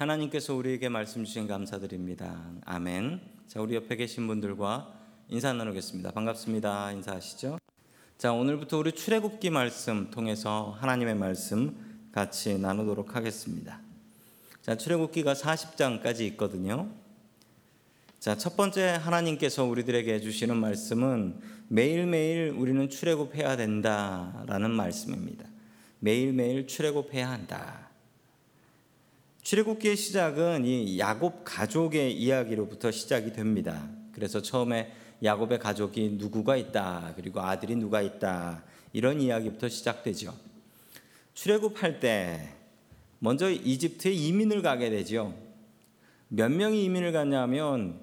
하나님께서 우리에게 말씀 주신 감사드립니다. 아멘. 자, 우리 옆에 계신 분들과 인사 나누겠습니다. 반갑습니다. 인사하시죠. 자, 오늘부터 우리 출애굽기 말씀 통해서 하나님의 말씀 같이 나누도록 하겠습니다. 자, 출애굽기가 40장까지 있거든요. 자, 첫 번째 하나님께서 우리들에게 주시는 말씀은 매일매일 우리는 출애굽해야 된다라는 말씀입니다. 매일매일 출애굽해야 한다. 출애굽기의 시작은 이 야곱 가족의 이야기로부터 시작이 됩니다. 그래서 처음에 야곱의 가족이 누구가 있다, 그리고 아들이 누가 있다 이런 이야기부터 시작되죠. 출애굽할 때 먼저 이집트에 이민을 가게 되죠. 몇 명이 이민을 갔냐면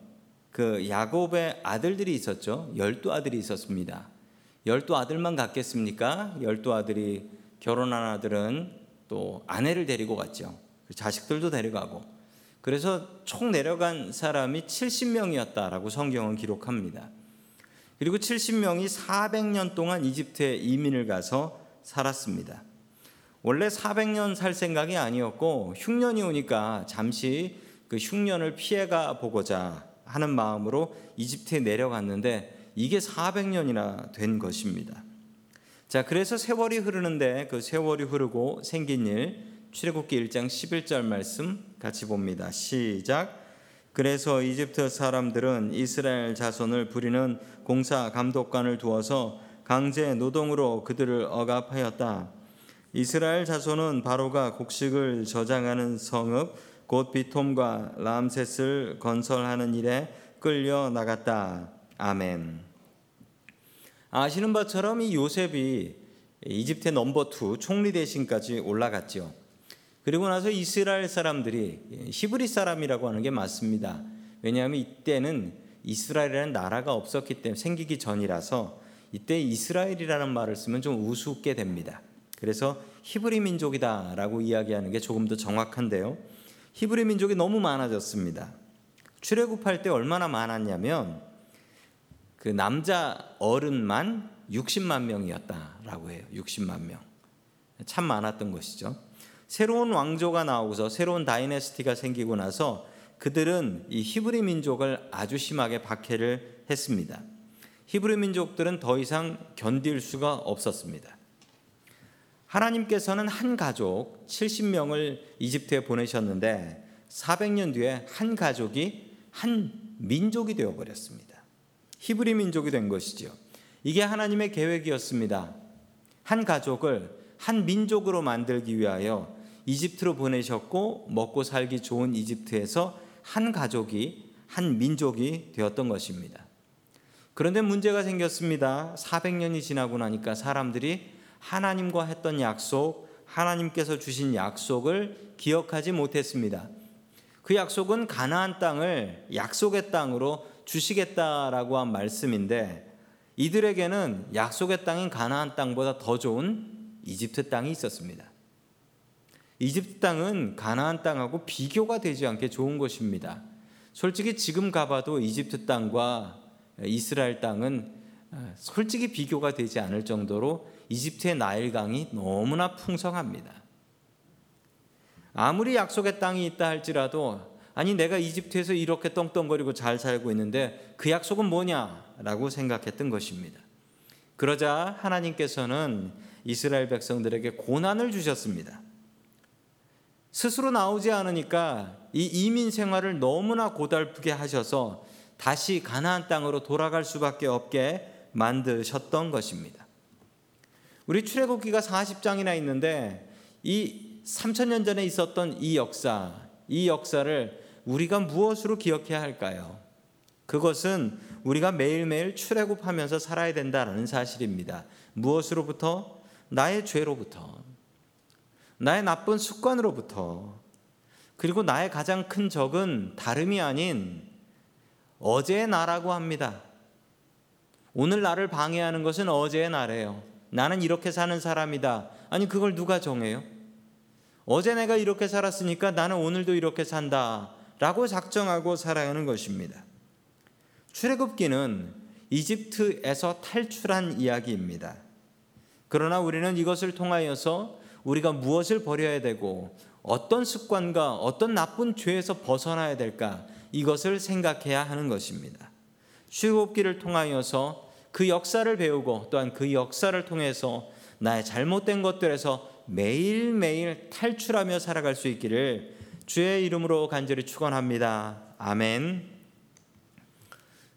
그 야곱의 아들들이 있었죠. 열두 아들이 있었습니다. 열두 아들만 갔겠습니까? 열두 아들이 결혼한 아들은 또 아내를 데리고 갔죠. 자식들도 데려가고. 그래서 총 내려간 사람이 70명이었다라고 성경은 기록합니다. 그리고 70명이 400년 동안 이집트에 이민을 가서 살았습니다. 원래 400년 살 생각이 아니었고 흉년이 오니까 잠시 그 흉년을 피해가 보고자 하는 마음으로 이집트에 내려갔는데 이게 400년이나 된 것입니다. 자, 그래서 세월이 흐르는데 그 세월이 흐르고 생긴 일 출애굽기 1장 11절 말씀 같이 봅니다. 시작. 그래서 이집트 사람들은 이스라엘 자손을 부리는 공사 감독관을 두어서 강제 노동으로 그들을 억압하였다. 이스라엘 자손은 바로가 곡식을 저장하는 성읍 곧 비톰과 람셋을 건설하는 일에 끌려 나갔다. 아멘. 아시는 바처럼 이 요셉이 이집트의 number two 총리 대신까지 올라갔죠. 그리고 나서 이스라엘 사람들이 히브리 사람이라고 하는 게 맞습니다. 왜냐하면 이때는 이스라엘이라는 나라가 없었기 때문에 생기기 전이라서 이때 이스라엘이라는 말을 쓰면 좀 우습게 됩니다. 그래서 히브리 민족이다라고 이야기하는 게 조금 더 정확한데요. 히브리 민족이 너무 많아졌습니다. 출애굽할 때 얼마나 많았냐면 그 남자 어른만 60만 명이었다라고 해요. 60만 명. 참 많았던 것이죠. 새로운 왕조가 나오고서 새로운 다이내스티가 생기고 나서 그들은 이 히브리 민족을 아주 심하게 박해를 했습니다. 히브리 민족들은 더 이상 견딜 수가 없었습니다. 하나님께서는 한 가족 70명을 이집트에 보내셨는데 400년 뒤에 한 가족이 한 민족이 되어 버렸습니다. 히브리 민족이 된 것이죠. 이게 하나님의 계획이었습니다. 한 가족을 한 민족으로 만들기 위하여 이집트로 보내셨고 먹고 살기 좋은 이집트에서 한 가족이 한 민족이 되었던 것입니다. 그런데 문제가 생겼습니다. 400년이 지나고 나니까 사람들이 하나님과 했던 약속, 하나님께서 주신 약속을 기억하지 못했습니다. 그 약속은 가나안 땅을 약속의 땅으로 주시겠다라고 한 말씀인데 이들에게는 약속의 땅인 가나안 땅보다 더 좋은 이집트 땅이 있었습니다. 이집트 땅은 가나안 땅하고 비교가 되지 않게 좋은 것입니다. 솔직히 지금 가봐도 이집트 땅과 이스라엘 땅은 솔직히 비교가 되지 않을 정도로 이집트의 나일강이 너무나 풍성합니다. 아무리 약속의 땅이 있다 할지라도 아니 내가 이집트에서 이렇게 떵떵거리고 잘 살고 있는데 그 약속은 뭐냐라고 생각했던 것입니다. 그러자 하나님께서는 이스라엘 백성들에게 고난을 주셨습니다. 스스로 나오지 않으니까 이 이민 생활을 너무나 고달프게 하셔서 다시 가나안 땅으로 돌아갈 수밖에 없게 만드셨던 것입니다. 우리 출애굽기가 40장이나 있는데 이 3000년 전에 있었던 이 역사, 이 역사를 우리가 무엇으로 기억해야 할까요? 그것은 우리가 매일매일 출애굽하면서 살아야 된다는 사실입니다. 무엇으로부터? 나의 죄로부터. 나의 나쁜 습관으로부터. 그리고 나의 가장 큰 적은 다름이 아닌 어제의 나라고 합니다. 오늘 나를 방해하는 것은 어제의 나래요. 나는 이렇게 사는 사람이다. 아니, 그걸 누가 정해요? 어제 내가 이렇게 살았으니까 나는 오늘도 이렇게 산다. 라고 작정하고 살아가는 것입니다. 출애굽기는 이집트에서 탈출한 이야기입니다. 그러나 우리는 이것을 통하여서 우리가 무엇을 버려야 되고 어떤 습관과 어떤 나쁜 죄에서 벗어나야 될까 이것을 생각해야 하는 것입니다. 출애굽기를 통하여서 그 역사를 배우고 또한 그 역사를 통해서 나의 잘못된 것들에서 매일매일 탈출하며 살아갈 수 있기를 주의 이름으로 간절히 축원합니다. 아멘.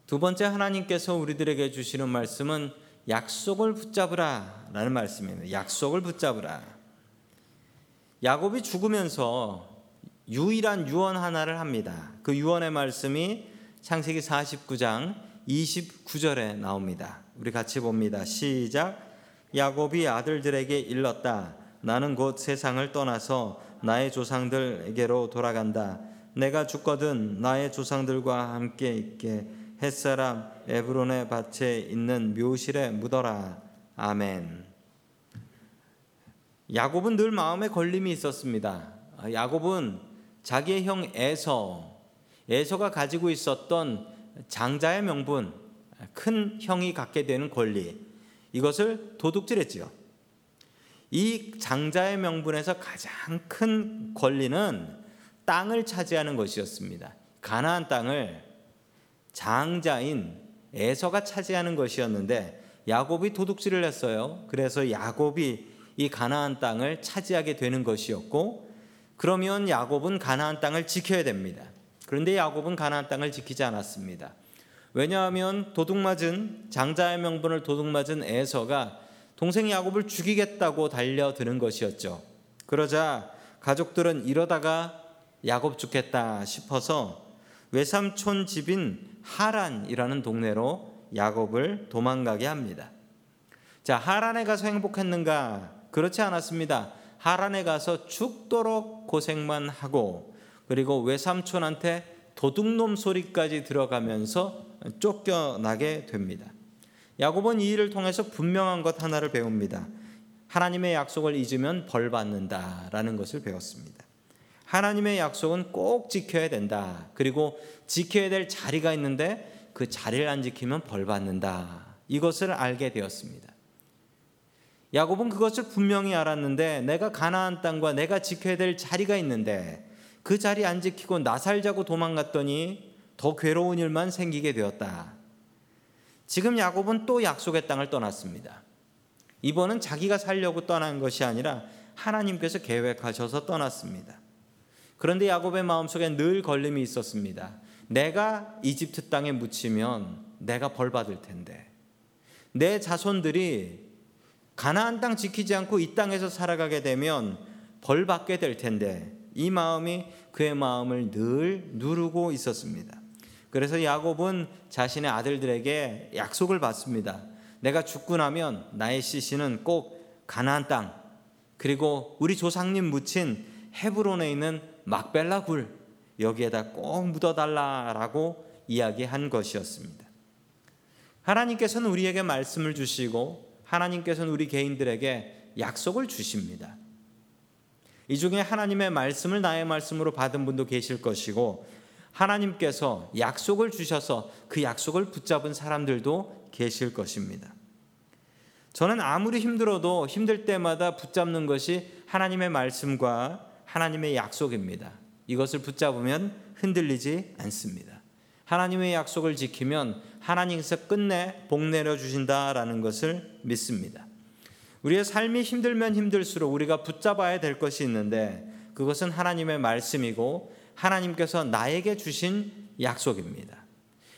두 번째 하나님께서 우리들에게 주시는 말씀은 약속을 붙잡으라라는 말씀입니다. 약속을 붙잡으라. 야곱이 죽으면서 유일한 유언 하나를 합니다. 그 유언의 말씀이 창세기 49장 29절에 나옵니다. 우리 같이 봅니다. 시작. 야곱이 아들들에게 일렀다. 나는 곧 세상을 떠나서 나의 조상들에게로 돌아간다. 내가 죽거든 나의 조상들과 함께 있게 햇사람 에브론의 밭에 있는 묘실에 묻어라. 아멘. 야곱은 늘 마음에 걸림이 있었습니다. 야곱은 자기의 형 에서, 에서가 가지고 있었던 장자의 명분, 큰 형이 갖게 되는 권리, 이것을 도둑질했지요. 이 장자의 명분에서 가장 큰 권리는 땅을 차지하는 것이었습니다. 가나안 땅을 장자인 에서가 차지하는 것이었는데 야곱이 도둑질을 했어요. 그래서 야곱이 이 가나안 땅을 차지하게 되는 것이었고 그러면 야곱은 가나안 땅을 지켜야 됩니다. 그런데 야곱은 가나안 땅을 지키지 않았습니다. 왜냐하면 도둑맞은 장자의 명분을 도둑맞은 에서가 동생 야곱을 죽이겠다고 달려드는 것이었죠. 그러자 가족들은 이러다가 야곱 죽겠다 싶어서 외삼촌 집인 하란이라는 동네로 야곱을 도망가게 합니다. 자, 하란에 가서 행복했는가? 그렇지 않았습니다. 하란에 가서 죽도록 고생만 하고 그리고 외삼촌한테 도둑놈 소리까지 들어가면서 쫓겨나게 됩니다. 야곱은 이 일을 통해서 분명한 것 하나를 배웁니다. 하나님의 약속을 잊으면 벌 받는다라는 것을 배웠습니다. 하나님의 약속은 꼭 지켜야 된다. 그리고 지켜야 될 자리가 있는데 그 자리를 안 지키면 벌 받는다. 이것을 알게 되었습니다. 야곱은 그것을 분명히 알았는데 내가 가나안 땅과 내가 지켜야 될 자리가 있는데 그 자리 안 지키고 나 살자고 도망갔더니 더 괴로운 일만 생기게 되었다. 지금 야곱은 또 약속의 땅을 떠났습니다. 이번은 자기가 살려고 떠난 것이 아니라 하나님께서 계획하셔서 떠났습니다. 그런데 야곱의 마음속에 늘 걸림이 있었습니다. 내가 이집트 땅에 묻히면 내가 벌 받을 텐데. 내 자손들이 가나안 땅 지키지 않고 이 땅에서 살아가게 되면 벌 받게 될 텐데. 이 마음이 그의 마음을 늘 누르고 있었습니다. 그래서 야곱은 자신의 아들들에게 약속을 받습니다. 내가 죽고 나면 나의 시신은 꼭 가나안 땅 그리고 우리 조상님 묻힌 헤브론에 있는 막벨라 굴 여기에다 꼭 묻어달라라고 이야기한 것이었습니다. 하나님께서는 우리에게 말씀을 주시고 하나님께서는 우리 개인들에게 약속을 주십니다. 이 중에 하나님의 말씀을 나의 말씀으로 받은 분도 계실 것이고 하나님께서 약속을 주셔서 그 약속을 붙잡은 사람들도 계실 것입니다. 저는 아무리 힘들어도 힘들 때마다 붙잡는 것이 하나님의 말씀과 하나님의 약속입니다. 이것을 붙잡으면 흔들리지 않습니다. 하나님의 약속을 지키면 하나님께서 끝내 복 내려 주신다라는 것을 믿습니다. 우리의 삶이 힘들면 힘들수록 우리가 붙잡아야 될 것이 있는데 그것은 하나님의 말씀이고 하나님께서 나에게 주신 약속입니다.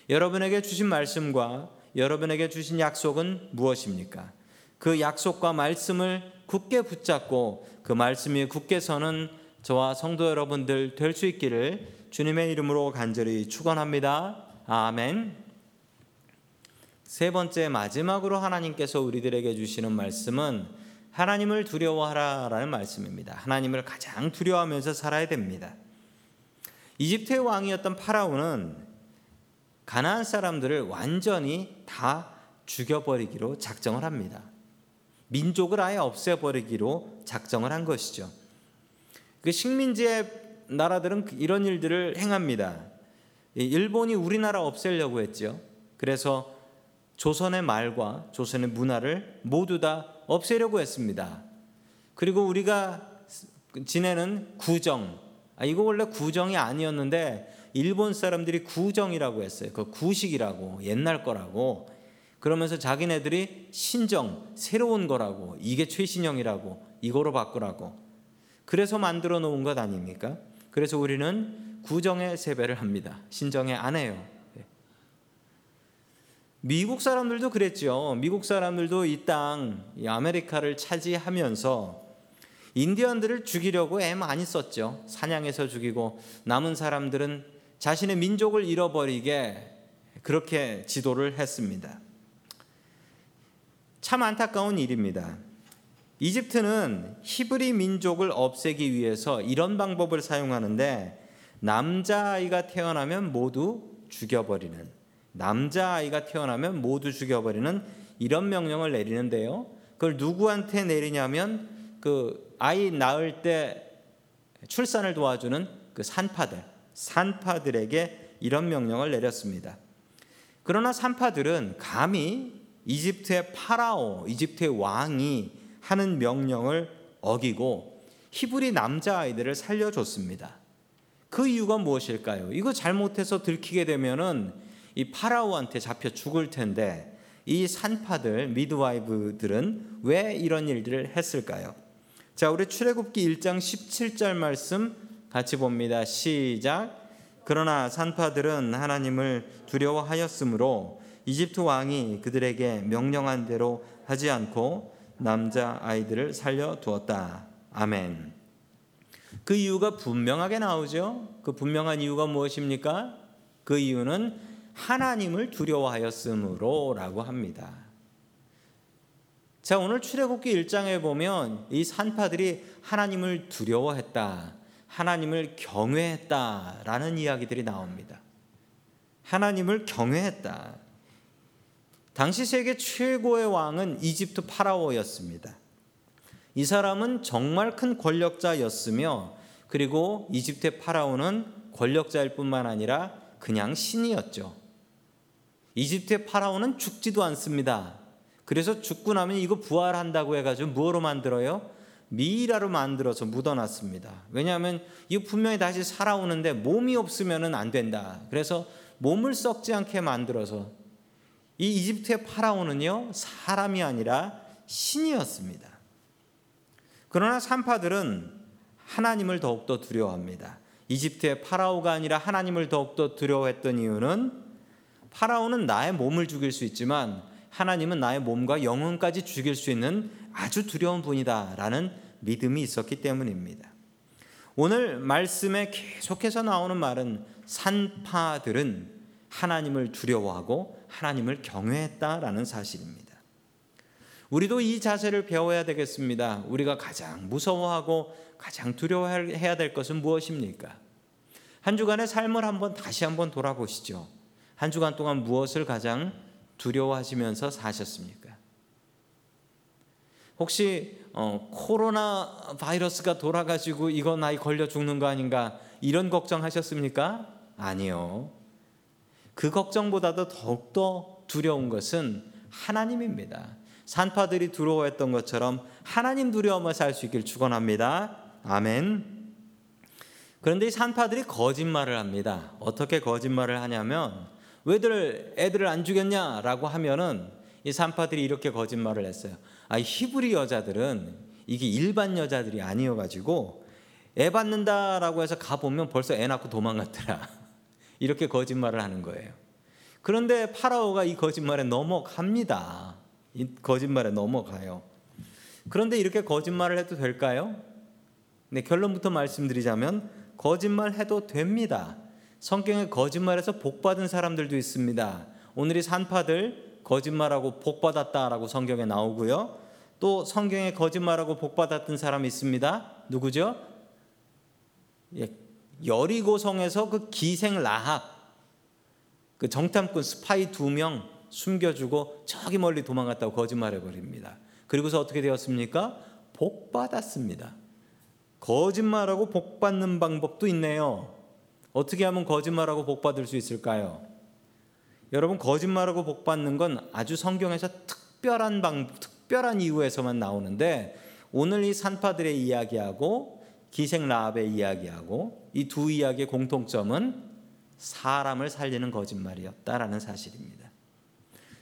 여러분에게 주신 말씀과 여러분에게 주신 약속은 무엇입니까? 그 약속과 말씀을 굳게 붙잡고 그 말씀이 굳게 서는 저와 성도 여러분들 될 수 있기를 주님의 이름으로 간절히 축원합니다. 아멘. 세 번째 마지막으로 하나님께서 우리들에게 주시는 말씀은 하나님을 두려워하라라는 말씀입니다. 하나님을 가장 두려워하면서 살아야 됩니다. 이집트의 왕이었던 파라오는 가나안 사람들을 완전히 다 죽여버리기로 작정을 합니다. 민족을 아예 없애버리기로 작정을 한 것이죠. 그 식민지의 나라들은 이런 일들을 행합니다. 일본이 우리나라 없애려고 했죠. 그래서 조선의 말과 조선의 문화를 모두 다 없애려고 했습니다. 그리고 우리가 지내는 구정. 아, 이거 원래 구정이 아니었는데 일본 사람들이 구정이라고 했어요. 그 구식이라고 옛날 거라고. 그러면서 자기네들이 신정 새로운 거라고 이게 최신형이라고 이거로 바꾸라고. 그래서 만들어 놓은 것 아닙니까? 그래서 우리는 구정의 세배를 합니다. 신정에 안 해요. 네. 미국 사람들도 그랬죠. 미국 사람들도 이 땅, 이 아메리카를 차지하면서 인디언들을 죽이려고 애 많이 썼죠. 사냥해서 죽이고 남은 사람들은 자신의 민족을 잃어버리게 그렇게 지도를 했습니다. 참 안타까운 일입니다. 이집트는 히브리 민족을 없애기 위해서 이런 방법을 사용하는데 남자아이가 태어나면 모두 죽여버리는 남자아이가 태어나면 모두 죽여버리는 이런 명령을 내리는데요. 그걸 누구한테 내리냐면 그 아이 낳을 때 출산을 도와주는 그 산파들 산파들에게 이런 명령을 내렸습니다. 그러나 산파들은 감히 이집트의 파라오, 이집트의 왕이 하는 명령을 어기고 히브리 남자 아이들을 살려줬습니다. 그 이유가 무엇일까요? 이거 잘못해서 들키게 되면은 이 파라오한테 잡혀 죽을 텐데 이 산파들 미드와이브들은 왜 이런 일들을 했을까요? 자, 우리 출애굽기 1장 17절 말씀 같이 봅니다. 시작. 그러나 산파들은 하나님을 두려워하였으므로 이집트 왕이 그들에게 명령한 대로 하지 않고 남자 아이들을 살려 두었다. 아멘. 그 이유가 분명하게 나오죠. 그 분명한 이유가 무엇입니까? 그 이유는 하나님을 두려워하였으므로라고 합니다. 자, 오늘 출애굽기 1장에 보면 이 산파들이 하나님을 두려워했다. 하나님을 경외했다라는 이야기들이 나옵니다. 하나님을 경외했다. 당시 세계 최고의 왕은 이집트 파라오였습니다. 이 사람은 정말 큰 권력자였으며 그리고 이집트의 파라오는 권력자일 뿐만 아니라 그냥 신이었죠. 이집트의 파라오는 죽지도 않습니다. 그래서 죽고 나면 이거 부활한다고 해가지고 무엇로 만들어요? 미이라로 만들어서 묻어놨습니다. 왜냐하면 이거 분명히 다시 살아오는데 몸이 없으면 안 된다. 그래서 몸을 썩지 않게 만들어서 이 이집트의 파라오는요 사람이 아니라 신이었습니다. 그러나 산파들은 하나님을 더욱더 두려워합니다. 이집트의 파라오가 아니라 하나님을 더욱더 두려워했던 이유는 파라오는 나의 몸을 죽일 수 있지만 하나님은 나의 몸과 영혼까지 죽일 수 있는 아주 두려운 분이다라는 믿음이 있었기 때문입니다. 오늘 말씀에 계속해서 나오는 말은 산파들은 하나님을 두려워하고 하나님을 경외했다라는 사실입니다. 우리도 이 자세를 배워야 되겠습니다. 우리가 가장 무서워하고 가장 두려워해야 될 것은 무엇입니까? 한 주간의 삶을 한번 다시 한번 돌아보시죠. 한 주간 동안 무엇을 가장 두려워하시면서 사셨습니까? 혹시 어, 코로나 바이러스가 돌아가지고 이거 나이 걸려 죽는 거 아닌가 이런 걱정하셨습니까? 아니요. 그 걱정보다도 더욱더 두려운 것은 하나님입니다. 산파들이 두려워했던 것처럼 하나님 두려움을 살 수 있길 축원합니다. 아멘. 그런데 이 산파들이 거짓말을 합니다. 어떻게 거짓말을 하냐면 왜들 애들을 안 죽였냐라고 하면은 이 산파들이 이렇게 거짓말을 했어요. 아, 히브리 여자들은 이게 일반 여자들이 아니어 가지고 애 받는다라고 해서 가 보면 벌써 애 낳고 도망갔더라. 이렇게 거짓말을 하는 거예요. 그런데 파라오가 이 거짓말에 넘어갑니다. 이 거짓말에 넘어가요. 그런데 이렇게 거짓말을 해도 될까요? 네, 결론부터 말씀드리자면 거짓말 해도 됩니다. 성경에 거짓말해서 복 받은 사람들도 있습니다. 오늘 이 산파들 거짓말하고 복 받았다라고 성경에 나오고요. 또 성경에 거짓말하고 복 받았던 사람이 있습니다. 누구죠? 예, 여리고성에서 그 기생 라합 그 정탐꾼 스파이 두 명 숨겨주고 저기 멀리 도망갔다고 거짓말해 버립니다. 그리고서 어떻게 되었습니까? 복 받았습니다. 거짓말하고 복 받는 방법도 있네요. 어떻게 하면 거짓말하고 복 받을 수 있을까요? 여러분 거짓말하고 복 받는 건 아주 성경에서 특별한 방 특별한 이유에서만 나오는데 오늘 이 산파들의 이야기하고 기생 라합의 이야기하고 이 두 이야기의 공통점은 사람을 살리는 거짓말이었다라는 사실입니다.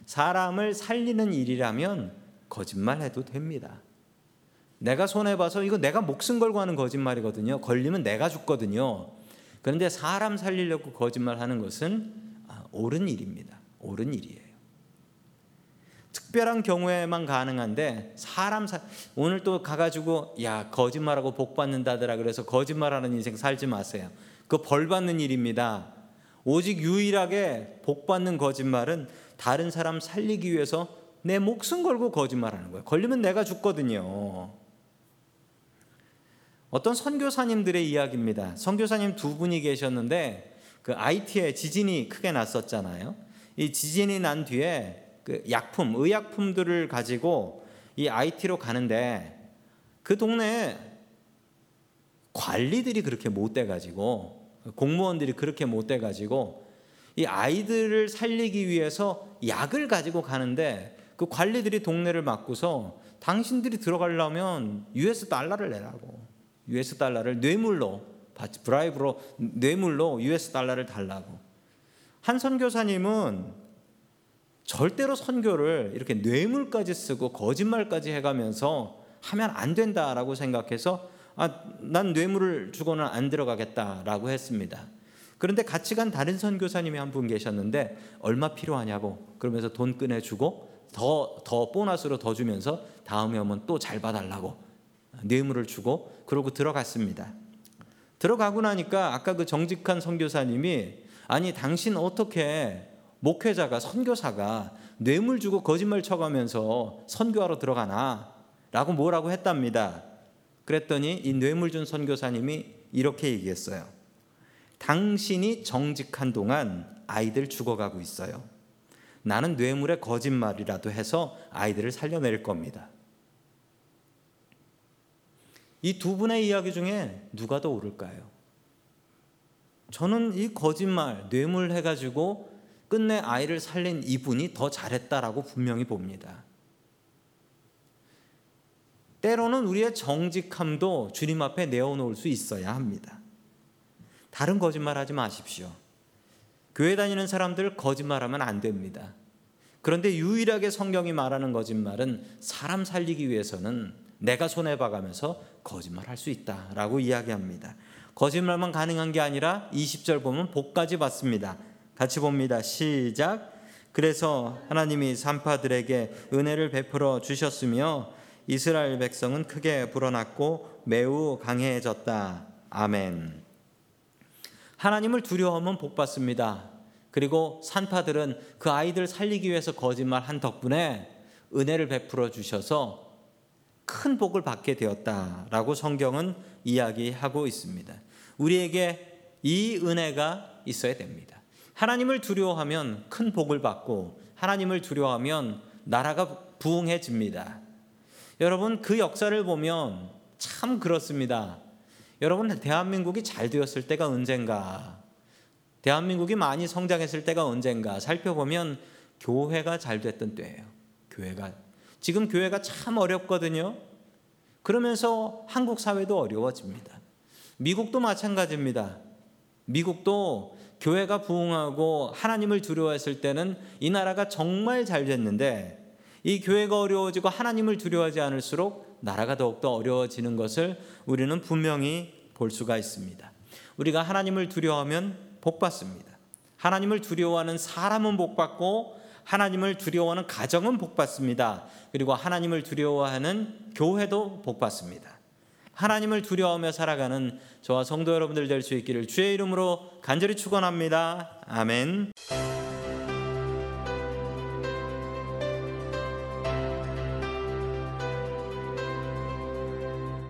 사람을 살리는 일이라면 거짓말해도 됩니다. 내가 손해 봐서 이거 내가 목숨 걸고 하는 거짓말이거든요. 걸리면 내가 죽거든요. 그런데 사람 살리려고 거짓말하는 것은 아, 옳은 일입니다. 옳은 일이에요. 특별한 경우에만 가능한데 사람 사, 오늘 또 가가지고 야 거짓말하고 복 받는다더라 그래서 거짓말하는 인생 살지 마세요. 그 벌 받는 일입니다. 오직 유일하게 복 받는 거짓말은 다른 사람 살리기 위해서 내 목숨 걸고 거짓말하는 거예요. 걸리면 내가 죽거든요. 어떤 선교사님들의 이야기입니다. 선교사님 두 분이 계셨는데 그 IT에 지진이 크게 났었잖아요. 이 지진이 난 뒤에 그 약품, 의약품들을 가지고 이 IT로 가는데 그 동네에 관리들이 그렇게 못 돼 가지고 공무원들이 그렇게 못 돼 가지고 이 아이들을 살리기 위해서 약을 가지고 가는데 그 관리들이 동네를 막고서 당신들이 들어가려면 US 달러를 내라고. US 달러를 뇌물로 브라이브로 뇌물로 US 달러를 달라고. 한 선교사님은 절대로 선교를 이렇게 뇌물까지 쓰고 거짓말까지 해가면서 하면 안 된다라고 생각해서 아, 난 뇌물을 주고는 안 들어가겠다라고 했습니다. 그런데 같이 간 다른 선교사님이 한 분 계셨는데 얼마 필요하냐고 그러면서 돈 꺼내주고 더, 더 보너스로 더 주면서 다음에 오면 또 잘 봐달라고 뇌물을 주고 그러고 들어갔습니다. 들어가고 나니까 아까 그 정직한 선교사님이 아니 당신 어떻게 목회자가 선교사가 뇌물 주고 거짓말 쳐가면서 선교하러 들어가나? 라고 뭐라고 했답니다. 그랬더니 이 뇌물 준 선교사님이 이렇게 얘기했어요. 당신이 정직한 동안 아이들 죽어가고 있어요. 나는 뇌물의 거짓말이라도 해서 아이들을 살려낼 겁니다. 이 두 분의 이야기 중에 누가 더 옳을까요? 저는 이 거짓말, 뇌물 해가지고 끝내 아이를 살린 이분이 더 잘했다라고 분명히 봅니다. 때로는 우리의 정직함도 주님 앞에 내어놓을 수 있어야 합니다. 다른 거짓말 하지 마십시오. 교회 다니는 사람들 거짓말하면 안 됩니다. 그런데 유일하게 성경이 말하는 거짓말은 사람 살리기 위해서는 내가 손해 봐가면서 거짓말 할 수 있다라고 이야기합니다. 거짓말만 가능한 게 아니라 20절 보면 복까지 받습니다. 같이 봅니다. 시작. 그래서 하나님이 산파들에게 은혜를 베풀어 주셨으며 이스라엘 백성은 크게 불어났고 매우 강해졌다. 아멘. 하나님을 두려워하면 복 받습니다. 그리고 산파들은 그 아이들 살리기 위해서 거짓말 한 덕분에 은혜를 베풀어 주셔서 큰 복을 받게 되었다라고 성경은 이야기하고 있습니다. 우리에게 이 은혜가 있어야 됩니다. 하나님을 두려워하면 큰 복을 받고 하나님을 두려워하면 나라가 부흥해집니다. 여러분 그 역사를 보면 참 그렇습니다. 여러분 대한민국이 잘 되었을 때가 언젠가 대한민국이 많이 성장했을 때가 언젠가 살펴보면 교회가 잘 됐던 때예요. 교회가 지금 교회가 참 어렵거든요. 그러면서 한국 사회도 어려워집니다. 미국도 마찬가지입니다. 미국도 교회가 부흥하고 하나님을 두려워했을 때는 이 나라가 정말 잘 됐는데 이 교회가 어려워지고 하나님을 두려워하지 않을수록 나라가 더욱더 어려워지는 것을 우리는 분명히 볼 수가 있습니다. 우리가 하나님을 두려워하면 복 받습니다. 하나님을 두려워하는 사람은 복 받고 하나님을 두려워하는 가정은 복 받습니다. 그리고 하나님을 두려워하는 교회도 복 받습니다. 하나님을 두려워하며 살아가는 저와 성도 여러분들 될 수 있기를 주의 이름으로 간절히 축원합니다. 아멘.